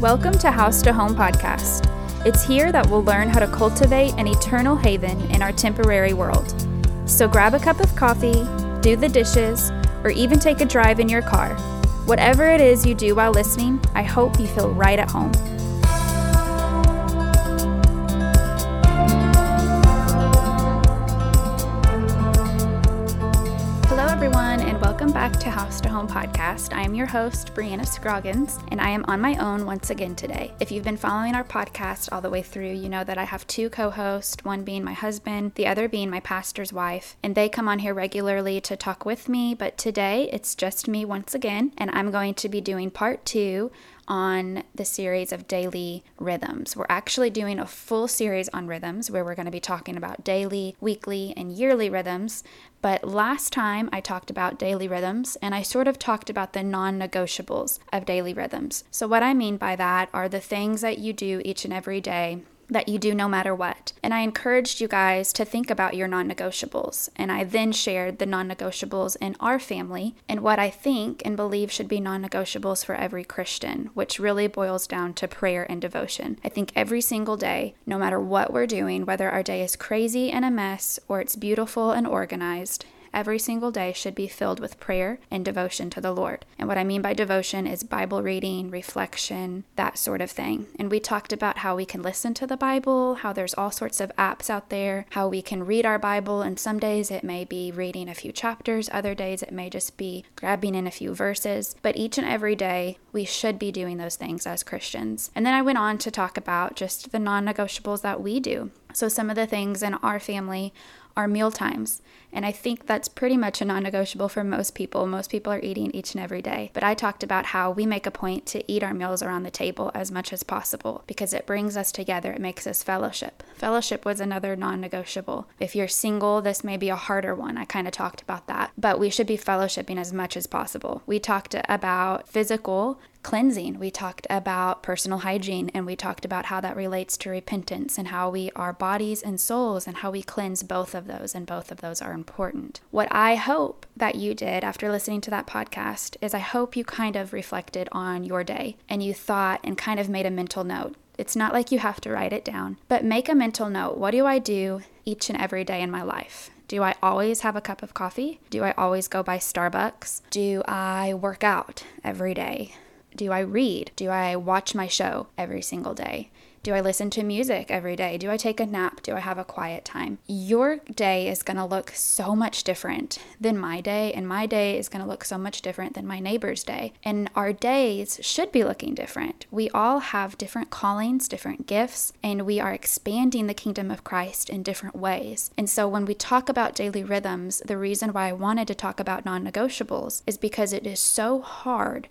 Welcome to House to Home podcast. It's here that we'll learn how to cultivate an eternal haven in our temporary world. So grab a cup of coffee, do the dishes, or even take a drive in your car. Whatever it is you do while listening, I hope you feel right at home. To House to Home podcast. I am your host, Brianna Scroggins, and I am on my own once again today. If you've been following our podcast all the way through, you know that I have two co hosts, one being my husband, the other being my pastor's wife, and they come on here regularly to talk with me. But today it's just me once again, and I'm going to be doing part two on the series of daily rhythms. We're actually doing a full series on rhythms where we're going to be talking about daily, weekly, and yearly rhythms. But last time I talked about daily rhythms and I sort of talked about the non negotiables of daily rhythms. So, what I mean by that are the things that you do each and every day that you do no matter what. And I encouraged you guys to think about your non negotiables. And I then shared the non negotiables in our family and what I think and believe should be non negotiables for every Christian, which really boils down to prayer and devotion. I think every single day, no matter what we're doing, whether our day is crazy and a mess or it's beautiful and organized, every single day should be filled with prayer and devotion to the Lord. And what I mean by devotion is Bible reading, reflection, that sort of thing. And we talked about how we can listen to the Bible, how there's all sorts of apps out there, how we can read our Bible, and some days it may be reading a few chapters, other days it may just be grabbing in a few verses. But each and every day, we should be doing those things as Christians. And then I went on to talk about just the non negotiables that we do. So, some of the things in our family are meal times. And I think that's pretty much a non negotiable for most people. Most people are eating each and every day. But I talked about how we make a point to eat our meals around the table as much as possible because it brings us together, it makes us fellowship. Fellowship was another non negotiable. If you're single, this may be a harder one. I kind of talked about that. But we should be fellowshipping as much as possible. We talked about physical cleansing. We talked about personal hygiene and we talked about how that relates to repentance and how we are bodies and souls and how we cleanse both of those, and both of those are important. What I hope that you did after listening to that podcast is I hope you kind of reflected on your day and you thought and kind of made a mental note. It's not like you have to write it down, but make a mental note. What do I do each and every day in my life? Do I always have a cup of coffee? Do I always go by Starbucks? Do I work out every day? Do I read? Do I watch my show every single day? Do I listen to music every day? Do I take a nap? Do I have a quiet time? Your day is going to look so much different than my day, and my day is going to look so much different than my neighbor's day. And our days should be looking different. We all have different callings, different gifts, and we are expanding the kingdom of Christ in different ways. And so when we talk about daily rhythms, the reason why I wanted to talk about non negotiables is because it is so hard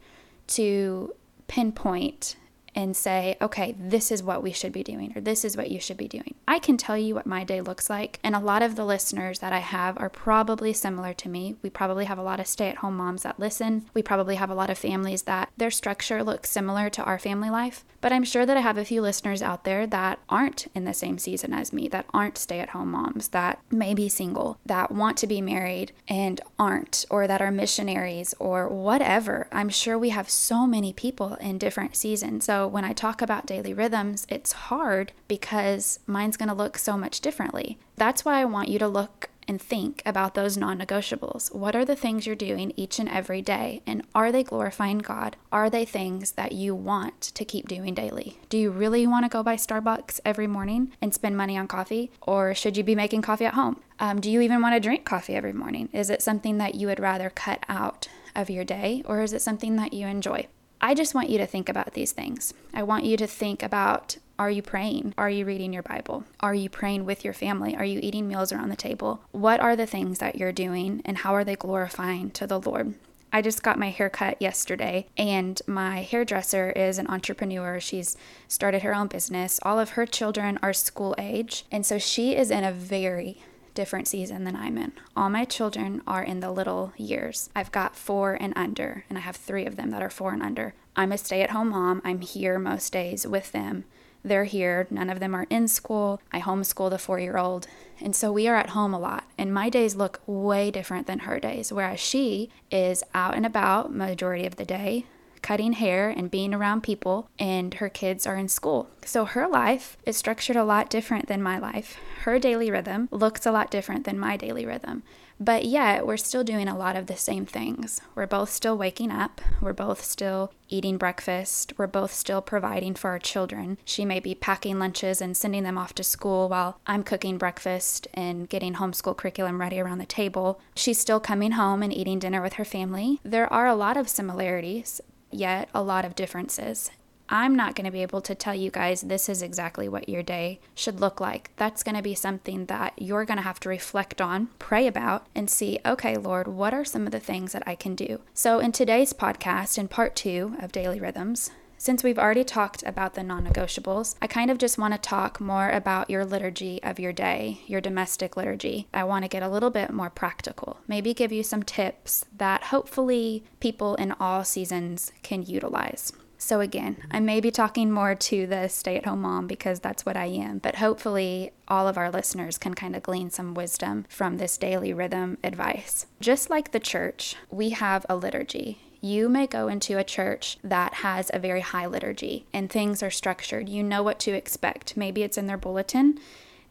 to pinpoint and say, okay, this is what we should be doing, or this is what you should be doing. I can tell you what my day looks like, and a lot of the listeners that I have are probably similar to me. We probably have a lot of stay at home moms that listen. We probably have a lot of families that their structure looks similar to our family life. But I'm sure that I have a few listeners out there that aren't in the same season as me, that aren't stay at home moms, that may be single, that want to be married and aren't, or that are missionaries or whatever. I'm sure we have so many people in different seasons. So when I talk about daily rhythms, it's hard because mine's going to look so much differently. That's why I want you to look and think about those non negotiables. What are the things you're doing each and every day? And are they glorifying God? Are they things that you want to keep doing daily? Do you really want to go by Starbucks every morning and spend money on coffee? Or should you be making coffee at home? Um, do you even want to drink coffee every morning? Is it something that you would rather cut out of your day? Or is it something that you enjoy? I just want you to think about these things. I want you to think about are you praying? Are you reading your Bible? Are you praying with your family? Are you eating meals around the table? What are the things that you're doing and how are they glorifying to the Lord? I just got my hair cut yesterday, and my hairdresser is an entrepreneur. She's started her own business. All of her children are school age, and so she is in a very different season than I'm in. All my children are in the little years. I've got four and under, and I have three of them that are four and under. I'm a stay at home mom. I'm here most days with them. They're here. None of them are in school. I homeschool the four year old. And so we are at home a lot. And my days look way different than her days, whereas she is out and about majority of the day, cutting hair and being around people, and her kids are in school. So her life is structured a lot different than my life. Her daily rhythm looks a lot different than my daily rhythm. But yet, we're still doing a lot of the same things. We're both still waking up. We're both still eating breakfast. We're both still providing for our children. She may be packing lunches and sending them off to school while I'm cooking breakfast and getting homeschool curriculum ready around the table. She's still coming home and eating dinner with her family. There are a lot of similarities, yet a lot of differences. I'm not going to be able to tell you guys this is exactly what your day should look like. That's going to be something that you're going to have to reflect on, pray about, and see, okay, Lord, what are some of the things that I can do? So, in today's podcast, in part two of Daily Rhythms, since we've already talked about the non negotiables, I kind of just want to talk more about your liturgy of your day, your domestic liturgy. I want to get a little bit more practical, maybe give you some tips that hopefully people in all seasons can utilize. So, again, I may be talking more to the stay at home mom because that's what I am, but hopefully, all of our listeners can kind of glean some wisdom from this daily rhythm advice. Just like the church, we have a liturgy. You may go into a church that has a very high liturgy and things are structured. You know what to expect. Maybe it's in their bulletin,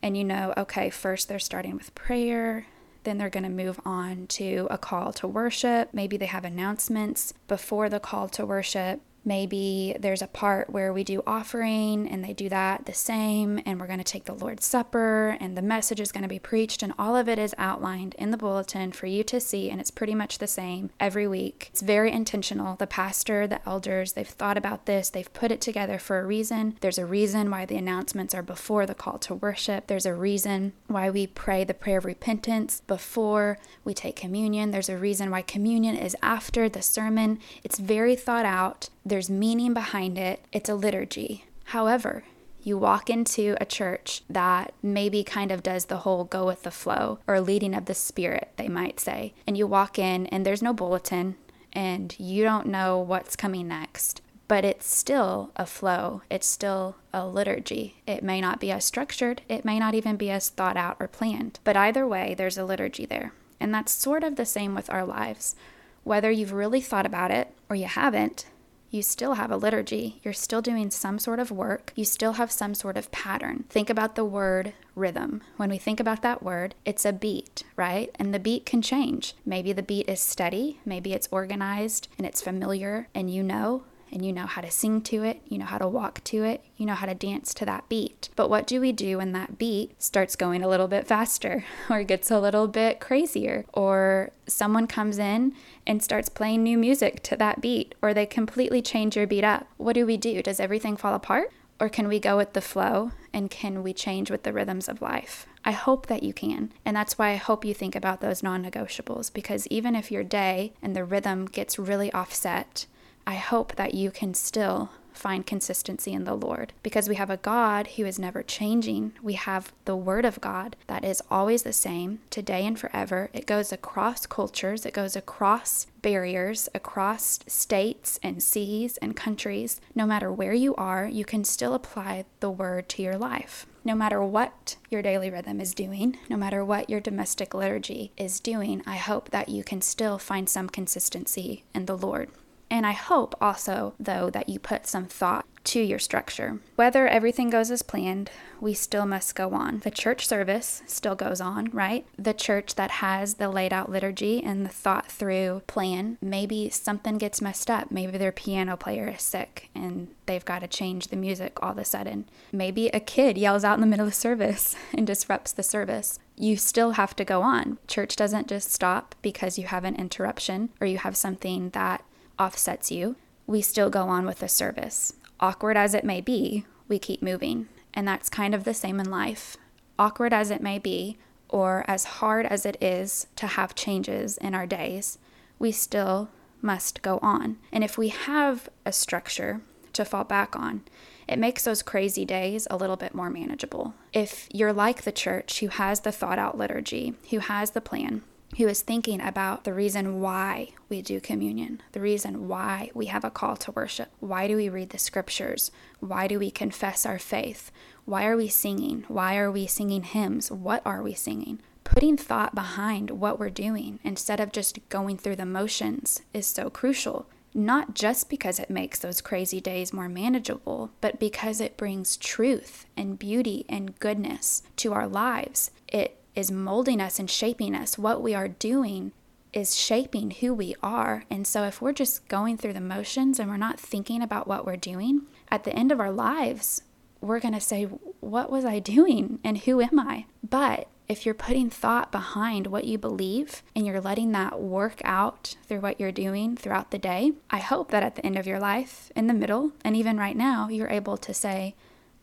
and you know, okay, first they're starting with prayer, then they're going to move on to a call to worship. Maybe they have announcements before the call to worship. Maybe there's a part where we do offering and they do that the same, and we're going to take the Lord's Supper, and the message is going to be preached, and all of it is outlined in the bulletin for you to see, and it's pretty much the same every week. It's very intentional. The pastor, the elders, they've thought about this, they've put it together for a reason. There's a reason why the announcements are before the call to worship, there's a reason why we pray the prayer of repentance before we take communion, there's a reason why communion is after the sermon. It's very thought out. There's meaning behind it. It's a liturgy. However, you walk into a church that maybe kind of does the whole go with the flow or leading of the spirit, they might say. And you walk in and there's no bulletin and you don't know what's coming next. But it's still a flow. It's still a liturgy. It may not be as structured. It may not even be as thought out or planned. But either way, there's a liturgy there. And that's sort of the same with our lives. Whether you've really thought about it or you haven't, you still have a liturgy. You're still doing some sort of work. You still have some sort of pattern. Think about the word rhythm. When we think about that word, it's a beat, right? And the beat can change. Maybe the beat is steady, maybe it's organized and it's familiar, and you know and you know how to sing to it, you know how to walk to it, you know how to dance to that beat. But what do we do when that beat starts going a little bit faster or gets a little bit crazier or someone comes in and starts playing new music to that beat or they completely change your beat up? What do we do? Does everything fall apart? Or can we go with the flow and can we change with the rhythms of life? I hope that you can. And that's why I hope you think about those non negotiables because even if your day and the rhythm gets really offset, I hope that you can still find consistency in the Lord because we have a God who is never changing. We have the Word of God that is always the same today and forever. It goes across cultures, it goes across barriers, across states and seas and countries. No matter where you are, you can still apply the Word to your life. No matter what your daily rhythm is doing, no matter what your domestic liturgy is doing, I hope that you can still find some consistency in the Lord. And I hope also, though, that you put some thought to your structure. Whether everything goes as planned, we still must go on. The church service still goes on, right? The church that has the laid out liturgy and the thought through plan, maybe something gets messed up. Maybe their piano player is sick and they've got to change the music all of a sudden. Maybe a kid yells out in the middle of service and disrupts the service you still have to go on. Church doesn't just stop because you have an interruption or you have something that offsets you, we still go on with the service. Awkward as it may be, we keep moving. And that's kind of the same in life. Awkward as it may be, or as hard as it is to have changes in our days, we still must go on. And if we have a structure to fall back on, it makes those crazy days a little bit more manageable. If you're like the church who has the thought out liturgy, who has the plan, he was thinking about the reason why we do communion, the reason why we have a call to worship. Why do we read the scriptures? Why do we confess our faith? Why are we singing? Why are we singing hymns? What are we singing? Putting thought behind what we're doing instead of just going through the motions is so crucial. not just because it makes those crazy days more manageable, but because it brings truth and beauty and goodness to our lives. It is molding us and shaping us. What we are doing is shaping who we are. And so, if we're just going through the motions and we're not thinking about what we're doing, at the end of our lives, we're going to say, What was I doing? And who am I? But if you're putting thought behind what you believe and you're letting that work out through what you're doing throughout the day, I hope that at the end of your life, in the middle, and even right now, you're able to say,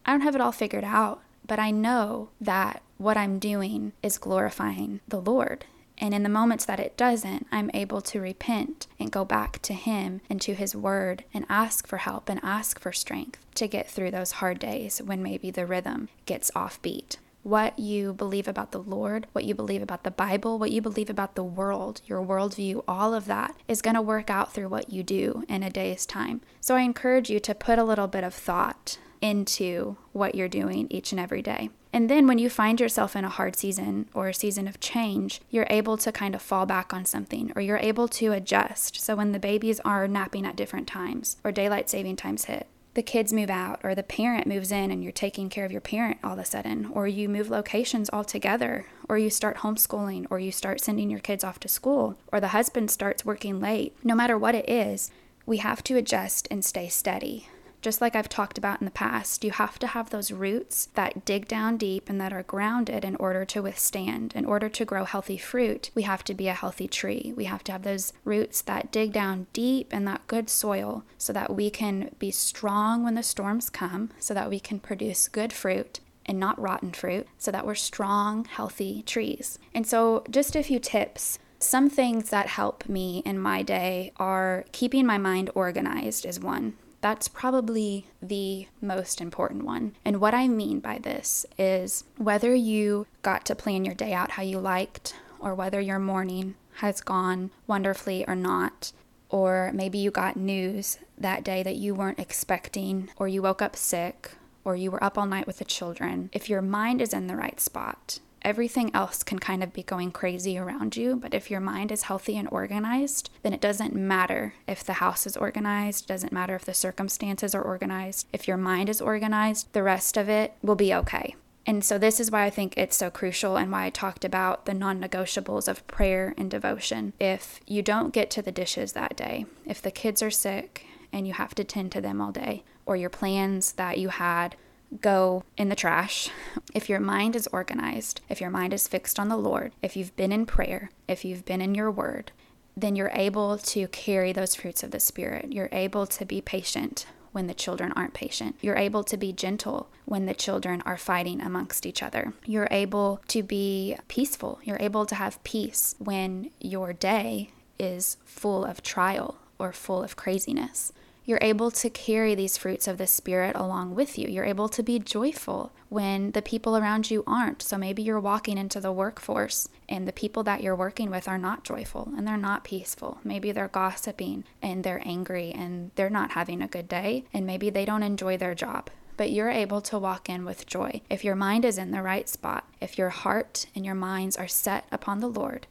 I don't have it all figured out, but I know that what I'm doing is glorifying the Lord. And in the moments that it doesn't, I'm able to repent and go back to Him and to His Word and ask for help and ask for strength to get through those hard days when maybe the rhythm gets offbeat what you believe about the Lord, what you believe about the Bible, what you believe about the world, your worldview, all of that is going to work out through what you do in a day's time. So I encourage you to put a little bit of thought into what you're doing each and every day. And then when you find yourself in a hard season or a season of change, you're able to kind of fall back on something or you're able to adjust. So when the babies are napping at different times or daylight saving times hit, the kids move out or the parent moves in and you're taking care of your parent all of a sudden or you move locations altogether or you start homeschooling or you start sending your kids off to school or the husband starts working late no matter what it is we have to adjust and stay steady just like I've talked about in the past, you have to have those roots that dig down deep and that are grounded in order to withstand. In order to grow healthy fruit, we have to be a healthy tree. We have to have those roots that dig down deep in that good soil so that we can be strong when the storms come, so that we can produce good fruit and not rotten fruit, so that we're strong, healthy trees. And so, just a few tips some things that help me in my day are keeping my mind organized, is one. That's probably the most important one. And what I mean by this is whether you got to plan your day out how you liked, or whether your morning has gone wonderfully or not, or maybe you got news that day that you weren't expecting, or you woke up sick, or you were up all night with the children. If your mind is in the right spot, everything else can kind of be going crazy around you. But if your mind is healthy and organized, then it doesn't matter if the house is organized, doesn't matter if the circumstances are organized. If your mind is organized, the rest of it will be okay. And so, this is why I think it's so crucial and why I talked about the non negotiables of prayer and devotion. If you don't get to the dishes that day, if the kids are sick and you have to tend to them all day, or your plans that you had go in the trash. If your mind is organized, if your mind is fixed on the Lord, if you've been in prayer, if you've been in your word, then you're able to carry those fruits of the Spirit. You're able to be patient when the children aren't patient. You're able to be gentle when the children are fighting amongst each other. You're able to be peaceful. You're able to have peace when your day is full of trial or full of craziness you're able to carry these fruits of the Spirit along with you. You're able to be joyful when the people around you aren't. So maybe you're walking into the workforce and the people that you're working with are not joyful and they're not peaceful. Maybe they're gossiping and they're angry and they're not having a good day and maybe they don't enjoy their job but you're able to walk in with joy. If your mind is in the right spot, if your heart and your minds are set upon the Lord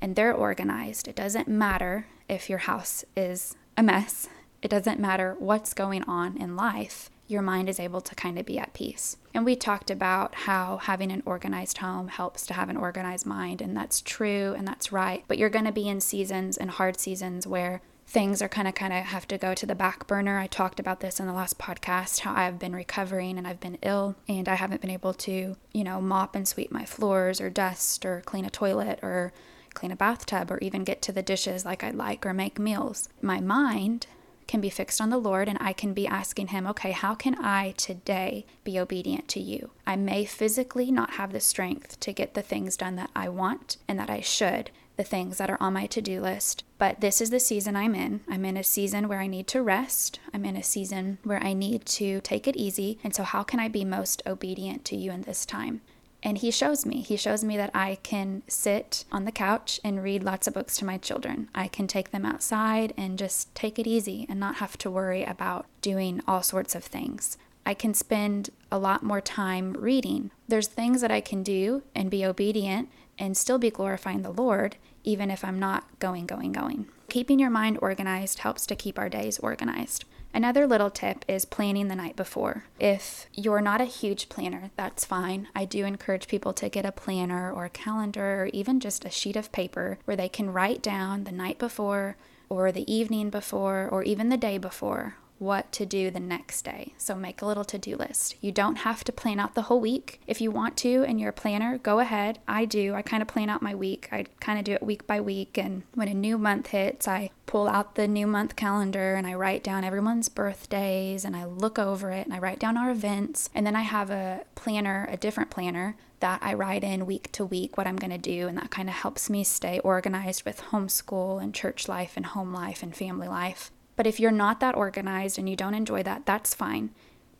and they're organized, it doesn't matter if your house is a mess. It doesn't matter what's going on in life, your mind is able to kind of be at peace. And we talked about how having an organized home helps to have an organized mind, and that's true and that's right. But you're going to be in seasons and hard seasons where things are kind of kind of have to go to the back burner. I talked about this in the last podcast how I've been recovering and I've been ill and I haven't been able to, you know, mop and sweep my floors or dust or clean a toilet or clean a bathtub or even get to the dishes like I'd like or make meals. My mind can be fixed on the Lord and I can be asking Him, okay, how can I today be obedient to you? I may physically not have the strength to get the things done that I want and that I should, the things that are on my to do list, but this is the season I'm in. I'm in a season where I need to rest. I'm in a season where I need to take it easy. And so, how can I be most obedient to you in this time? And he shows me. He shows me that I can sit on the couch and read lots of books to my children. I can take them outside and just take it easy and not have to worry about doing all sorts of things. I can spend a lot more time reading. There's things that I can do and be obedient and still be glorifying the Lord, even if I'm not going, going, going. keeping your mind organized helps to keep our days organized. Another little tip is planning the night before. If you're not a huge planner, that's fine. I do encourage people to get a planner or a calendar or even just a sheet of paper where they can write down the night before or the evening before or even the day before what to do the next day. So make a little to do list. You don't have to plan out the whole week. If you want to and you're a planner, go ahead. I do. I kind of plan out my week. I kind of do it week by week. And when a new month hits, I pull out the new month calendar and I write down everyone's birthdays and I look over it and I write down our events. And then I have a planner, a different planner that I write in week to week what I'm going to do. And that kind of helps me stay organized with homeschool and church life and home life and family life. But if you're not that organized and you don't enjoy that, that's fine.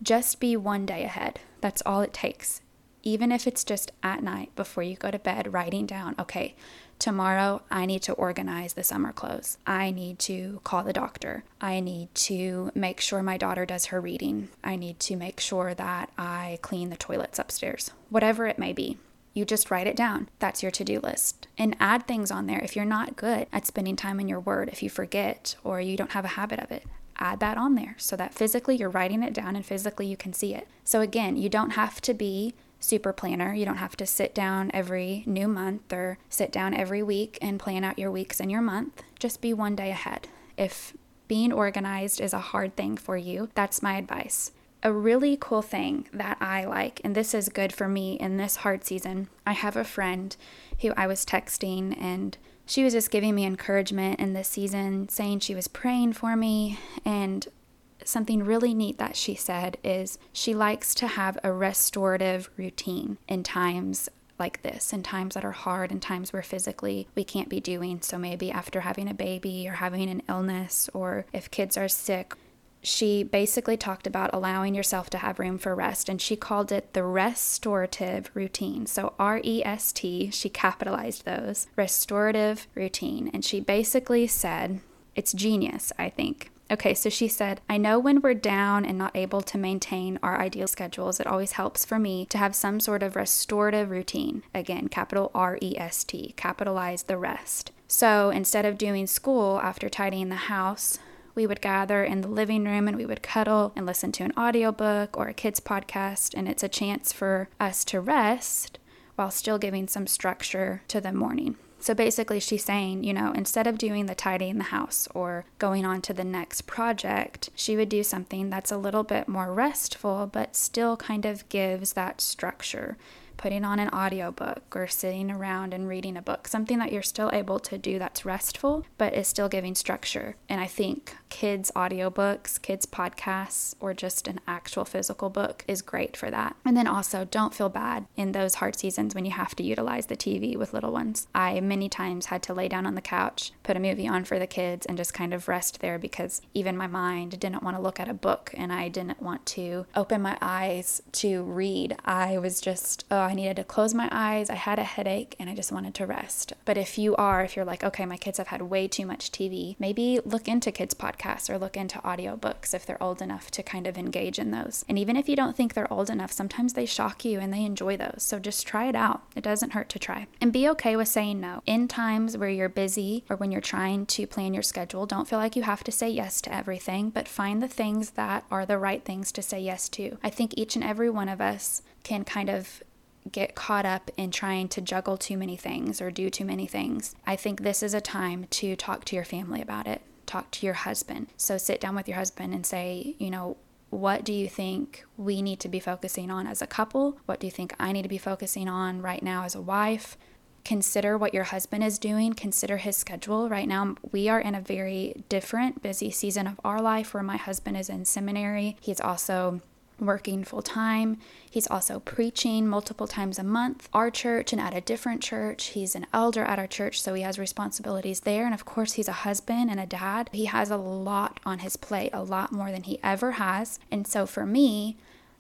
Just be one day ahead. That's all it takes. Even if it's just at night before you go to bed, writing down, okay, tomorrow I need to organize the summer clothes. I need to call the doctor. I need to make sure my daughter does her reading. I need to make sure that I clean the toilets upstairs. Whatever it may be. You just write it down. That's your to do list. And add things on there. If you're not good at spending time in your word, if you forget or you don't have a habit of it, add that on there so that physically you're writing it down and physically you can see it. So, again, you don't have to be super planner. You don't have to sit down every new month or sit down every week and plan out your weeks and your month. Just be one day ahead. If being organized is a hard thing for you, that's my advice a really cool thing that I like, and this is good for me in this hard season. I have a friend who I was texting, and she was just giving me encouragement in this season, saying she was praying for me. And something really neat that she said is she likes to have a restorative routine in times like this in times that are hard in times where physically we can't be doing so maybe after having a baby or having an illness or if kids are sick she basically talked about allowing yourself to have room for rest and she called it the restorative routine. So R E S T, she capitalized those, restorative routine. And she basically said, it's genius, I think. Okay, so she said, I know when we're down and not able to maintain our ideal schedules, it always helps for me to have some sort of restorative routine. Again, capital R E S T, capitalize the rest. So instead of doing school after tidying the house, we would gather in the living room and we would cuddle and listen to an audiobook or a kids podcast and it's a chance for us to rest while still giving some structure to the morning. So basically, she's saying, you know, instead of doing the tidying the house or going on to the next project, she would do something that's a little bit more restful, but still kind of gives that structure putting on an audiobook or sitting around and reading a book, something that you're still able to do that's restful but is still giving structure. And I think kids' audiobooks, kids' podcasts, or just an actual physical book is great for that. And then also, don't feel bad in those hard seasons when you have to utilize the TV with little ones. I many times had to lay down on the couch, put a movie on for the kids, and just kind of rest there because even my mind didn't want to look at a book and I didn't want to open my eyes to read. I was just, oh, I needed to close my eyes. I had a headache and I just wanted to rest. But if you are, if you're like, okay, my kids have had way too much TV, maybe look into kids' podcasts or look into audiobooks if they're old enough to kind of engage in those. And even if you don't think they're old enough, sometimes they shock you and they enjoy those. So just try it out. It doesn't hurt to try. And be okay with saying no. In times where you're busy or when you're trying to plan your schedule, don't feel like you have to say yes to everything, but find the things that are the right things to say yes to. I think each and every one of us can kind of get caught up in trying to juggle too many things or do too many things. I think this is a time to talk to your family about it. Talk to your husband. So sit down with your husband and say, you know, what do you think we need to be focusing on as a couple? What do you think I need to be focusing on right now as a wife? Consider what your husband is doing, consider his schedule. Right now, we are in a very different, busy season of our life where my husband is in seminary. He's also working full time. He's also preaching multiple times a month, our church and at a different church. He's an elder at our church, so he has responsibilities there. And of course, he's a husband and a dad. He has a lot on his plate, a lot more than he ever has. And so for me,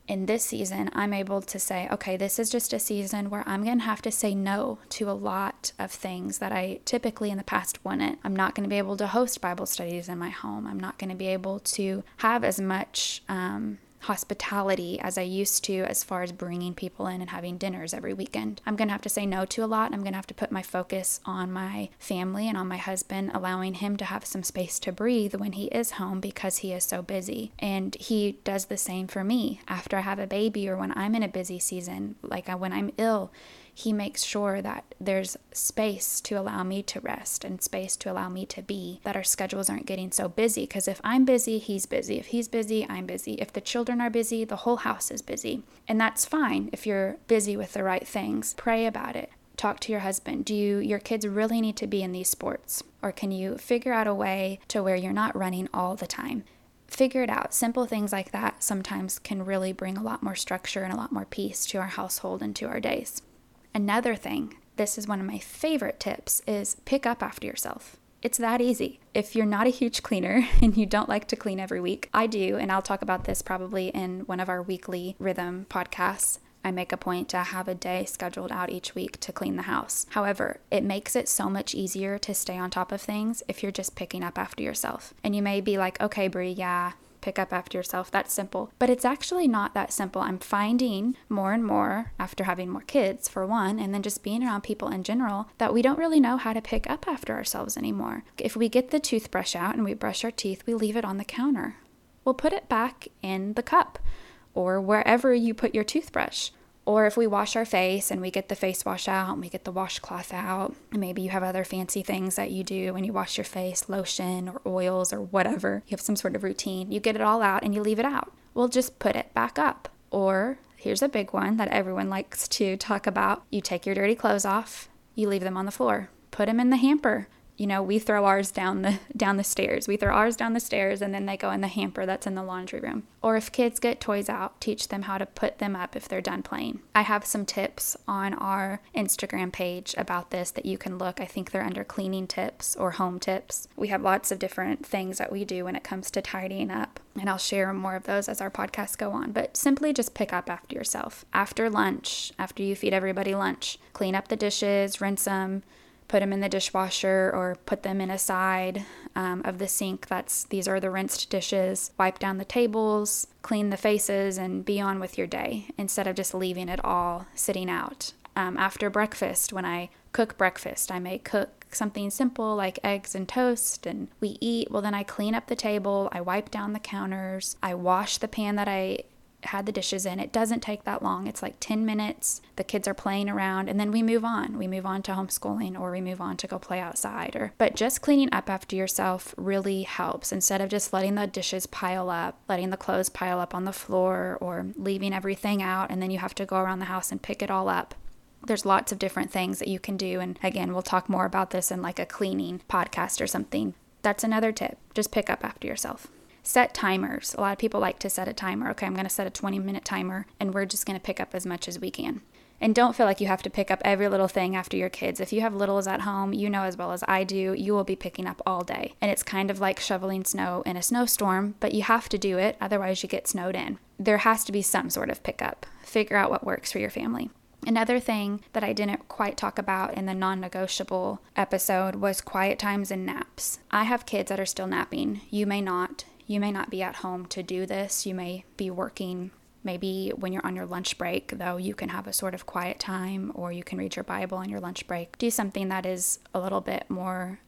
in this season, I'm able to say, okay, this is just a season where I'm going to have to say no to a lot of things that I typically in the past wouldn't. I'm not going to be able to host Bible studies in my home. I'm not going to be able to have as much um, hospitality as I used to as far as bringing people in and having dinners every weekend. I'm going to have to say no to a lot. I'm going to have to put my focus on my family and on my husband, allowing him to have some space to breathe when he is home because he is so busy. And he does the same for me after I have a baby or when I'm in a busy season, like uh, when I'm ill he makes sure that there's space to allow me to rest and space to allow me to be, that our schedules aren't getting so busy. Because if I'm busy, he's busy. If he's busy, I'm busy. If the children are busy, the whole house is busy. And that's fine if you're busy with the right things. Pray about it. Talk to your husband. Do you, your kids really need to be in these sports? Or can you figure out a way to where you're not running all the time? figure it out. Simple things like that sometimes can really bring a lot more structure and a lot more peace to our household and to our days. Another thing, this is one of my favorite tips, is pick up after yourself. It's that easy. If you're not a huge cleaner and you don't like to clean every week, I do, and I'll talk about this probably in one of our weekly rhythm podcasts. I make a point to have a day scheduled out each week to clean the house. However, it makes it so much easier to stay on top of things if you're just picking up after yourself. And you may be like, okay, Brie, yeah, pick up after yourself. That's simple. But it's actually not that simple. I'm finding more and more after having more kids, for one, and then just being around people in general, that we don't really know how to pick up after ourselves anymore. If we get the toothbrush out and we brush our teeth, we leave it on the counter. We'll put it back in the cup or wherever you put your toothbrush. Or if we wash our face and we get the face wash out and we get the washcloth out, and maybe you have other fancy things that you do when you wash your face, lotion or oils or whatever, you have some sort of routine, you get it all out and you leave it out. We'll just put it back up. Or here's a big one that everyone likes to talk about you take your dirty clothes off, you leave them on the floor, put them in the hamper you know we throw ours down the down the stairs. We throw ours down the stairs and then they go in the hamper that's in the laundry room. Or if kids get toys out teach them how to put them up if they're done playing. I have some tips on our instagram page about this that you can look. I think they're under cleaning tips or home tips. We have lots of different things that we do when it comes to tidying up and I'll share more of those as our podcasts go on. But simply just pick up after yourself. After lunch, after you feed everybody lunch, clean up the dishes, rinse them, put them in the dishwasher or put them in a side um, of the sink. That's these are the rinsed dishes. Wipe down the tables, clean the faces, and be on with your day instead of just leaving it all sitting out. Um, after breakfast, when I cook breakfast, I may cook something simple like eggs and toast and we eat. Well, then I clean up the table, I wipe down the counters, I wash the pan that I had the dishes in. It doesn't take that long. It's like 10 minutes. The kids are playing around and then we move on. We move on to homeschooling or we move on to go play outside or but just cleaning up after yourself really helps instead of just letting the dishes pile up, letting the clothes pile up on the floor or leaving everything out and then you have to go around the house and pick it all up there's lots of different things that you can do and again we'll talk more about this in like a cleaning podcast or something that's another tip just pick up after yourself set timers. A lot of people like to set a timer. Okay, I'm going to set a 20 minute timer and we're just going to pick up as much as we can. And don't feel like you have to pick up every little thing after your kids. If you have littles at home, you know as well as I do, you will be picking up all day. And it's kind of like shoveling snow in a snowstorm, but you have to do it, otherwise, you get snowed in. There has to be some sort of pickup. Figure out what works for your family. Another thing that I didn't quite talk about in the non negotiable episode was quiet times and naps. I have kids that are still napping. You may not. You may not be at home to do this. You may be working. Maybe when you're on your lunch break, though, you can have a sort of quiet time or you can read your Bible on your lunch break. Do something that is a little bit more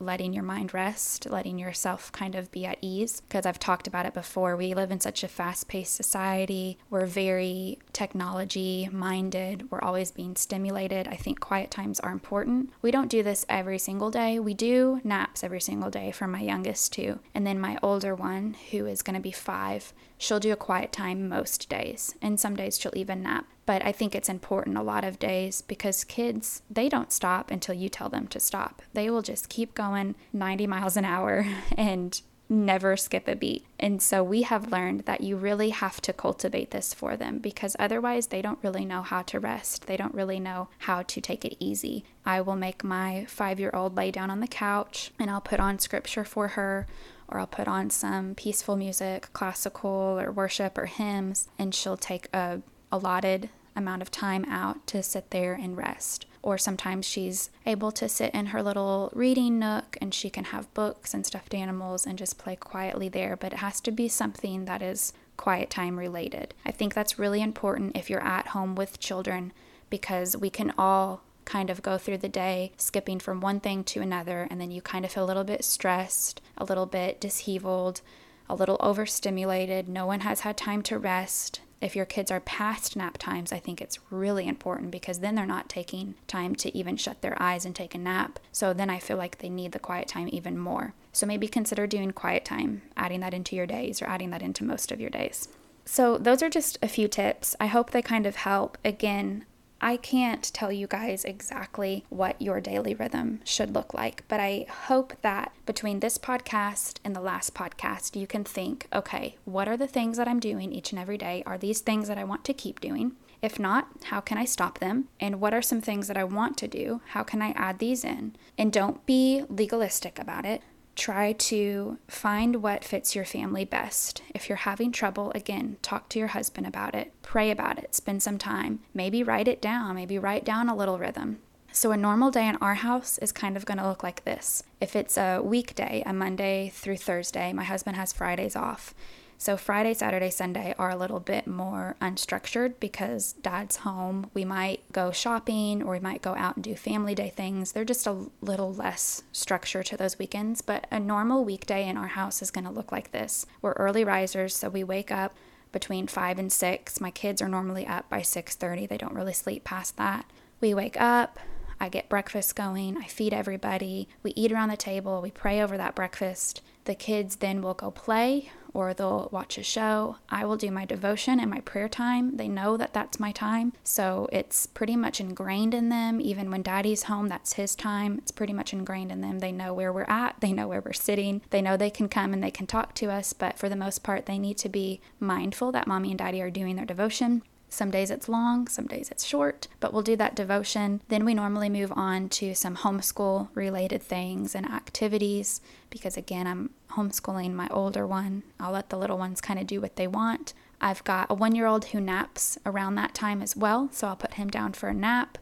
letting your mind rest, letting yourself kind of be at ease. Because I've talked about it before, we live in such a fast paced society. We're very technology minded, we're always being stimulated. I think quiet times are important. We don't do this every single day. We do naps every single day for my youngest two. And then my older one, who is going to be five, she'll do a quiet time most days. And some days she'll even nap but I think it's important a lot of days because kids, they don't stop until you tell them to stop. They will just keep going 90 miles an hour and never skip a beat. And so we have learned that you really have to cultivate this for them because otherwise they don't really know how to rest. They don't really know how to take it easy. I will make my five year old lay down on the couch and I'll put on scripture for her or I'll put on some peaceful music, classical or worship or hymns, and she'll take a allotted amount of time out to sit there and rest. or sometimes she's able to sit in her little reading nook and she can have books and stuffed animals and just play quietly there. But it has to be something that is quiet time related. I think that's really important if you're at home with children because we can all kind of go through the day skipping from one thing to another, and then you kind of feel a little bit stressed, a little bit disheveled, a little overstimulated. No one has had time to rest. If your kids are past nap times, I think it's really important because then they're not taking time to even shut their eyes and take a nap. So then I feel like they need the quiet time even more. So maybe consider doing quiet time, adding that into your days or adding that into most of your days. So, those are just a few tips. I hope they kind of help. Again, I can't tell you guys exactly what your daily rhythm should look like, but I hope that between this podcast and the last podcast, you can think okay, what are the things that I'm doing each and every day? Are these things that I want to keep doing? If not, how can I stop them? And what are some things that I want to do? How can I add these in? And don't be legalistic about it try to find what fits your family best. If you're having trouble, again, talk to your husband about it, pray about it, spend some time, maybe write it down, maybe write down a little rhythm. So, a normal day in our house is kind of going to look like this. If it's a weekday, a Monday through Thursday, my husband has Fridays off. So Friday, Saturday, Sunday are a little bit more unstructured because dad's home. We might go shopping or we might go out and do family day things. They're just a little less structure to those weekends, but a normal weekday in our house is going to look like this. We're early risers, so we wake up between 5 and 6. My kids are normally up by 6:30. They don't really sleep past that. We wake up, I get breakfast going, I feed everybody, we eat around the table, we pray over that breakfast. The kids then will go play or they'll watch a show. I will do my devotion and my prayer time. They know that that's my time. So it's pretty much ingrained in them. Even when daddy's home, that's his time. It's pretty much ingrained in them. They know where we're at, they know where we're sitting, they know they can come and they can talk to us. But for the most part, they need to be mindful that mommy and daddy are doing their devotion. Some days it's long, some days it's short, but we'll do that devotion. Then we normally move on to some homeschool related things and activities because, again, I'm homeschooling my older one. I'll let the little ones kind of do what they want. I've got a one year old who naps around that time as well, so I'll put him down for a nap.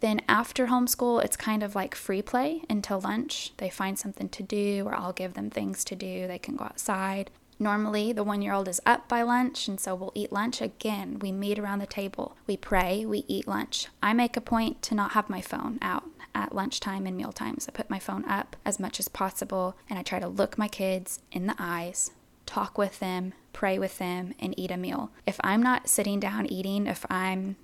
Then after homeschool, it's kind of like free play until lunch. They find something to do, or I'll give them things to do. They can go outside. Normally, the one year old is up by lunch, and so we'll eat lunch again. We meet around the table, we pray, we eat lunch. I make a point to not have my phone out at lunchtime and meal times. I put my phone up as much as possible, and I try to look my kids in the eyes, talk with them, pray with them, and eat a meal. If I'm not sitting down eating, if I'm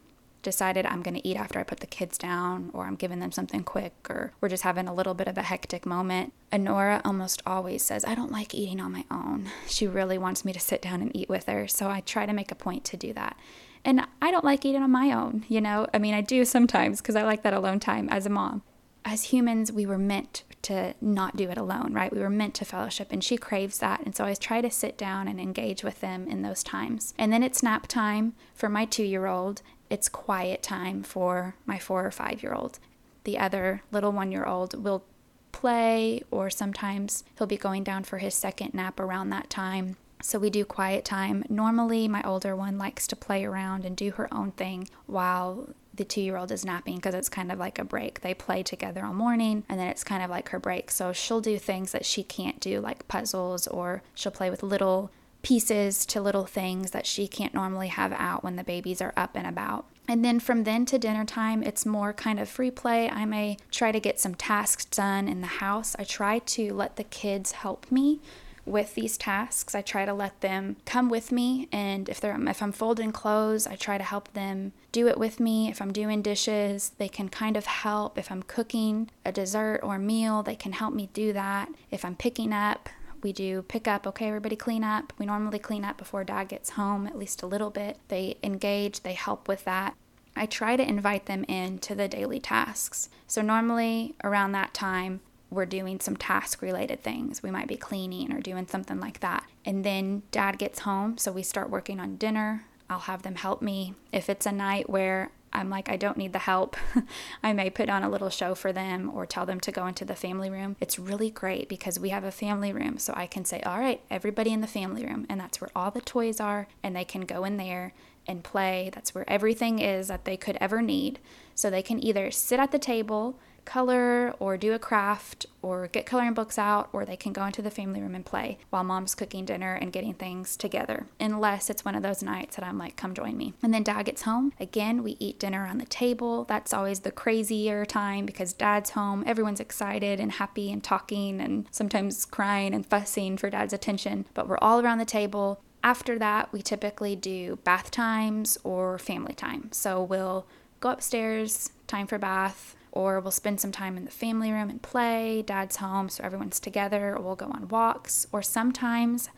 decided I'm going to eat after I put the kids down, or I'm giving them something quick, or we're just having a little bit of a hectic moment. Honora almost always says, I don't like eating on my own. She really wants me to sit down and eat with her, so I try to make a point to do that. And I don't like eating on my own, you know? I mean, I do sometimes because I like that alone time as a mom. As humans, we were meant to not do it alone, right? We were meant to fellowship, and she craves that. And so I try to sit down and engage with them in those times. And then it's nap time for my two year old, it's quiet time for my four or five year old. The other little one year old will play, or sometimes he'll be going down for his second nap around that time. So we do quiet time. Normally, my older one likes to play around and do her own thing while the two year old is napping because it's kind of like a break. They play together all morning and then it's kind of like her break. So she'll do things that she can't do, like puzzles, or she'll play with little pieces to little things that she can't normally have out when the babies are up and about. And then from then to dinner time, it's more kind of free play. I may try to get some tasks done in the house. I try to let the kids help me with these tasks. I try to let them come with me and if they're if I'm folding clothes, I try to help them do it with me. If I'm doing dishes, they can kind of help. If I'm cooking a dessert or meal, they can help me do that. If I'm picking up, we do pick up, okay, everybody clean up. We normally clean up before dad gets home, at least a little bit. They engage, they help with that. I try to invite them into the daily tasks. So, normally around that time, we're doing some task related things. We might be cleaning or doing something like that. And then dad gets home, so we start working on dinner. I'll have them help me. If it's a night where I'm like, I don't need the help. I may put on a little show for them or tell them to go into the family room. It's really great because we have a family room. So I can say, all right, everybody in the family room. And that's where all the toys are. And they can go in there and play. That's where everything is that they could ever need. So they can either sit at the table color or do a craft or get coloring books out, or they can go into the family room and play while mom's cooking dinner and getting things together. Unless it's one of those nights that I'm like, come join me. And then dad gets home. Again, we eat dinner on the table. That's always the crazier time because dad's home. Everyone's excited and happy and talking and sometimes crying and fussing for dad's attention. But we're all around the table. After that, we typically do bath times or family time. So we'll go upstairs, time for bath, or we'll spend some time in the family room and play. Dad's home, so everyone's together, or we'll go on walks, or sometimes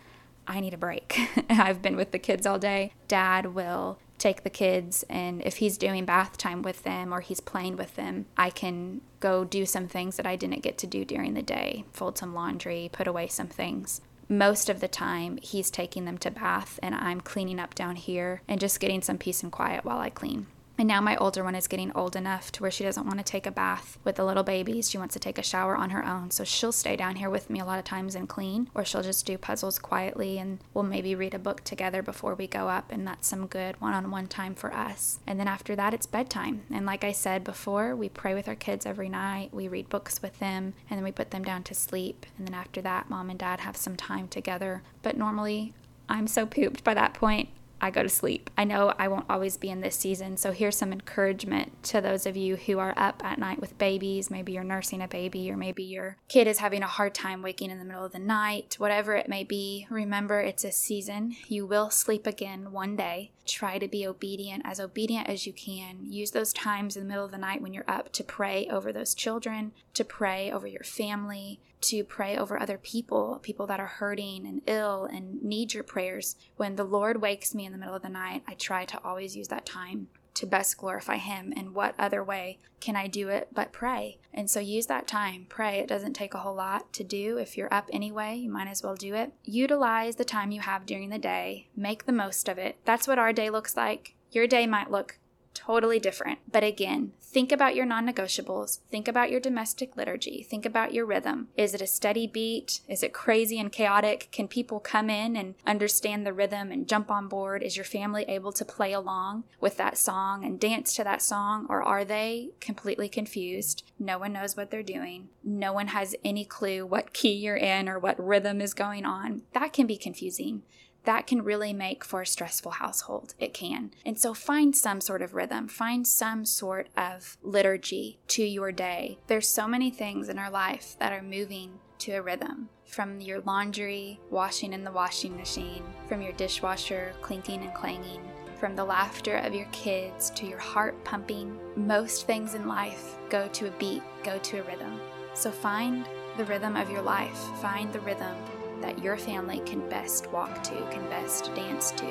I need a break. I've been with the kids all day. Dad will take the kids, and if he's doing bath time with them or he's playing with them, I can go do some things that I didn't get to do during the day fold some laundry, put away some things. Most of the time, he's taking them to bath, and I'm cleaning up down here and just getting some peace and quiet while I clean. And now my older one is getting old enough to where she doesn't want to take a bath with the little babies. She wants to take a shower on her own. So she'll stay down here with me a lot of times and clean, or she'll just do puzzles quietly and we'll maybe read a book together before we go up. And that's some good one on one time for us. And then after that, it's bedtime. And like I said before, we pray with our kids every night, we read books with them, and then we put them down to sleep. And then after that, mom and dad have some time together. But normally, I'm so pooped by that point. I go to sleep. I know I won't always be in this season, so here's some encouragement to those of you who are up at night with babies. Maybe you're nursing a baby, or maybe your kid is having a hard time waking in the middle of the night, whatever it may be. Remember, it's a season. You will sleep again one day. Try to be obedient, as obedient as you can. Use those times in the middle of the night when you're up to pray over those children, to pray over your family, to pray over other people, people that are hurting and ill and need your prayers. When the Lord wakes me in the middle of the night, I try to always use that time to best glorify Him. And what other way can I do it but pray? And so use that time, pray. It doesn't take a whole lot to do. If you're up anyway, you might as well do it. Utilize the time you have during the day, make the most of it. That's what our day looks like. Your day might look totally different. But again, think about your non negotiables. Think about your domestic liturgy. Think about your rhythm. Is it a steady beat? Is it crazy and chaotic? Can people come in and understand the rhythm and jump on board? Is your family able to play along with that song and dance to that song? Or are they completely confused? No one knows what they're doing. No one has any clue what key you're in or what rhythm is going on. That can be confusing that can really make for a stressful household. It can. And so find some sort of rhythm, find some sort of liturgy to your day. There's so many things in our life that are moving to a rhythm from your laundry washing in the washing machine, from your dishwasher clinking and clanging, from the laughter of your kids to your heart pumping. Most things in life go to a beat, go to a rhythm. So find the rhythm of your life, find the rhythm that your family can best walk to, can best dance to,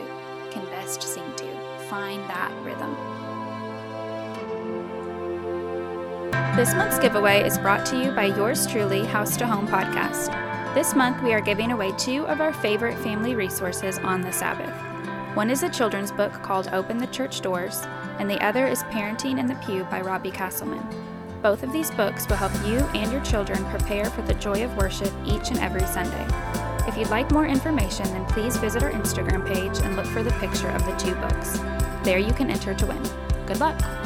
can best sing to. Find that rhythm. This month's giveaway is brought to you by yours truly, House to Home podcast. This month, we are giving away two of our favorite family resources on the Sabbath. One is a children's book called Open the Church Doors, and the other is Parenting in the Pew by Robbie Castleman. Both of these books will help you and your children prepare for the joy of worship each and every Sunday. If you'd like more information, then please visit our Instagram page and look for the picture of the two books. There you can enter to win. Good luck!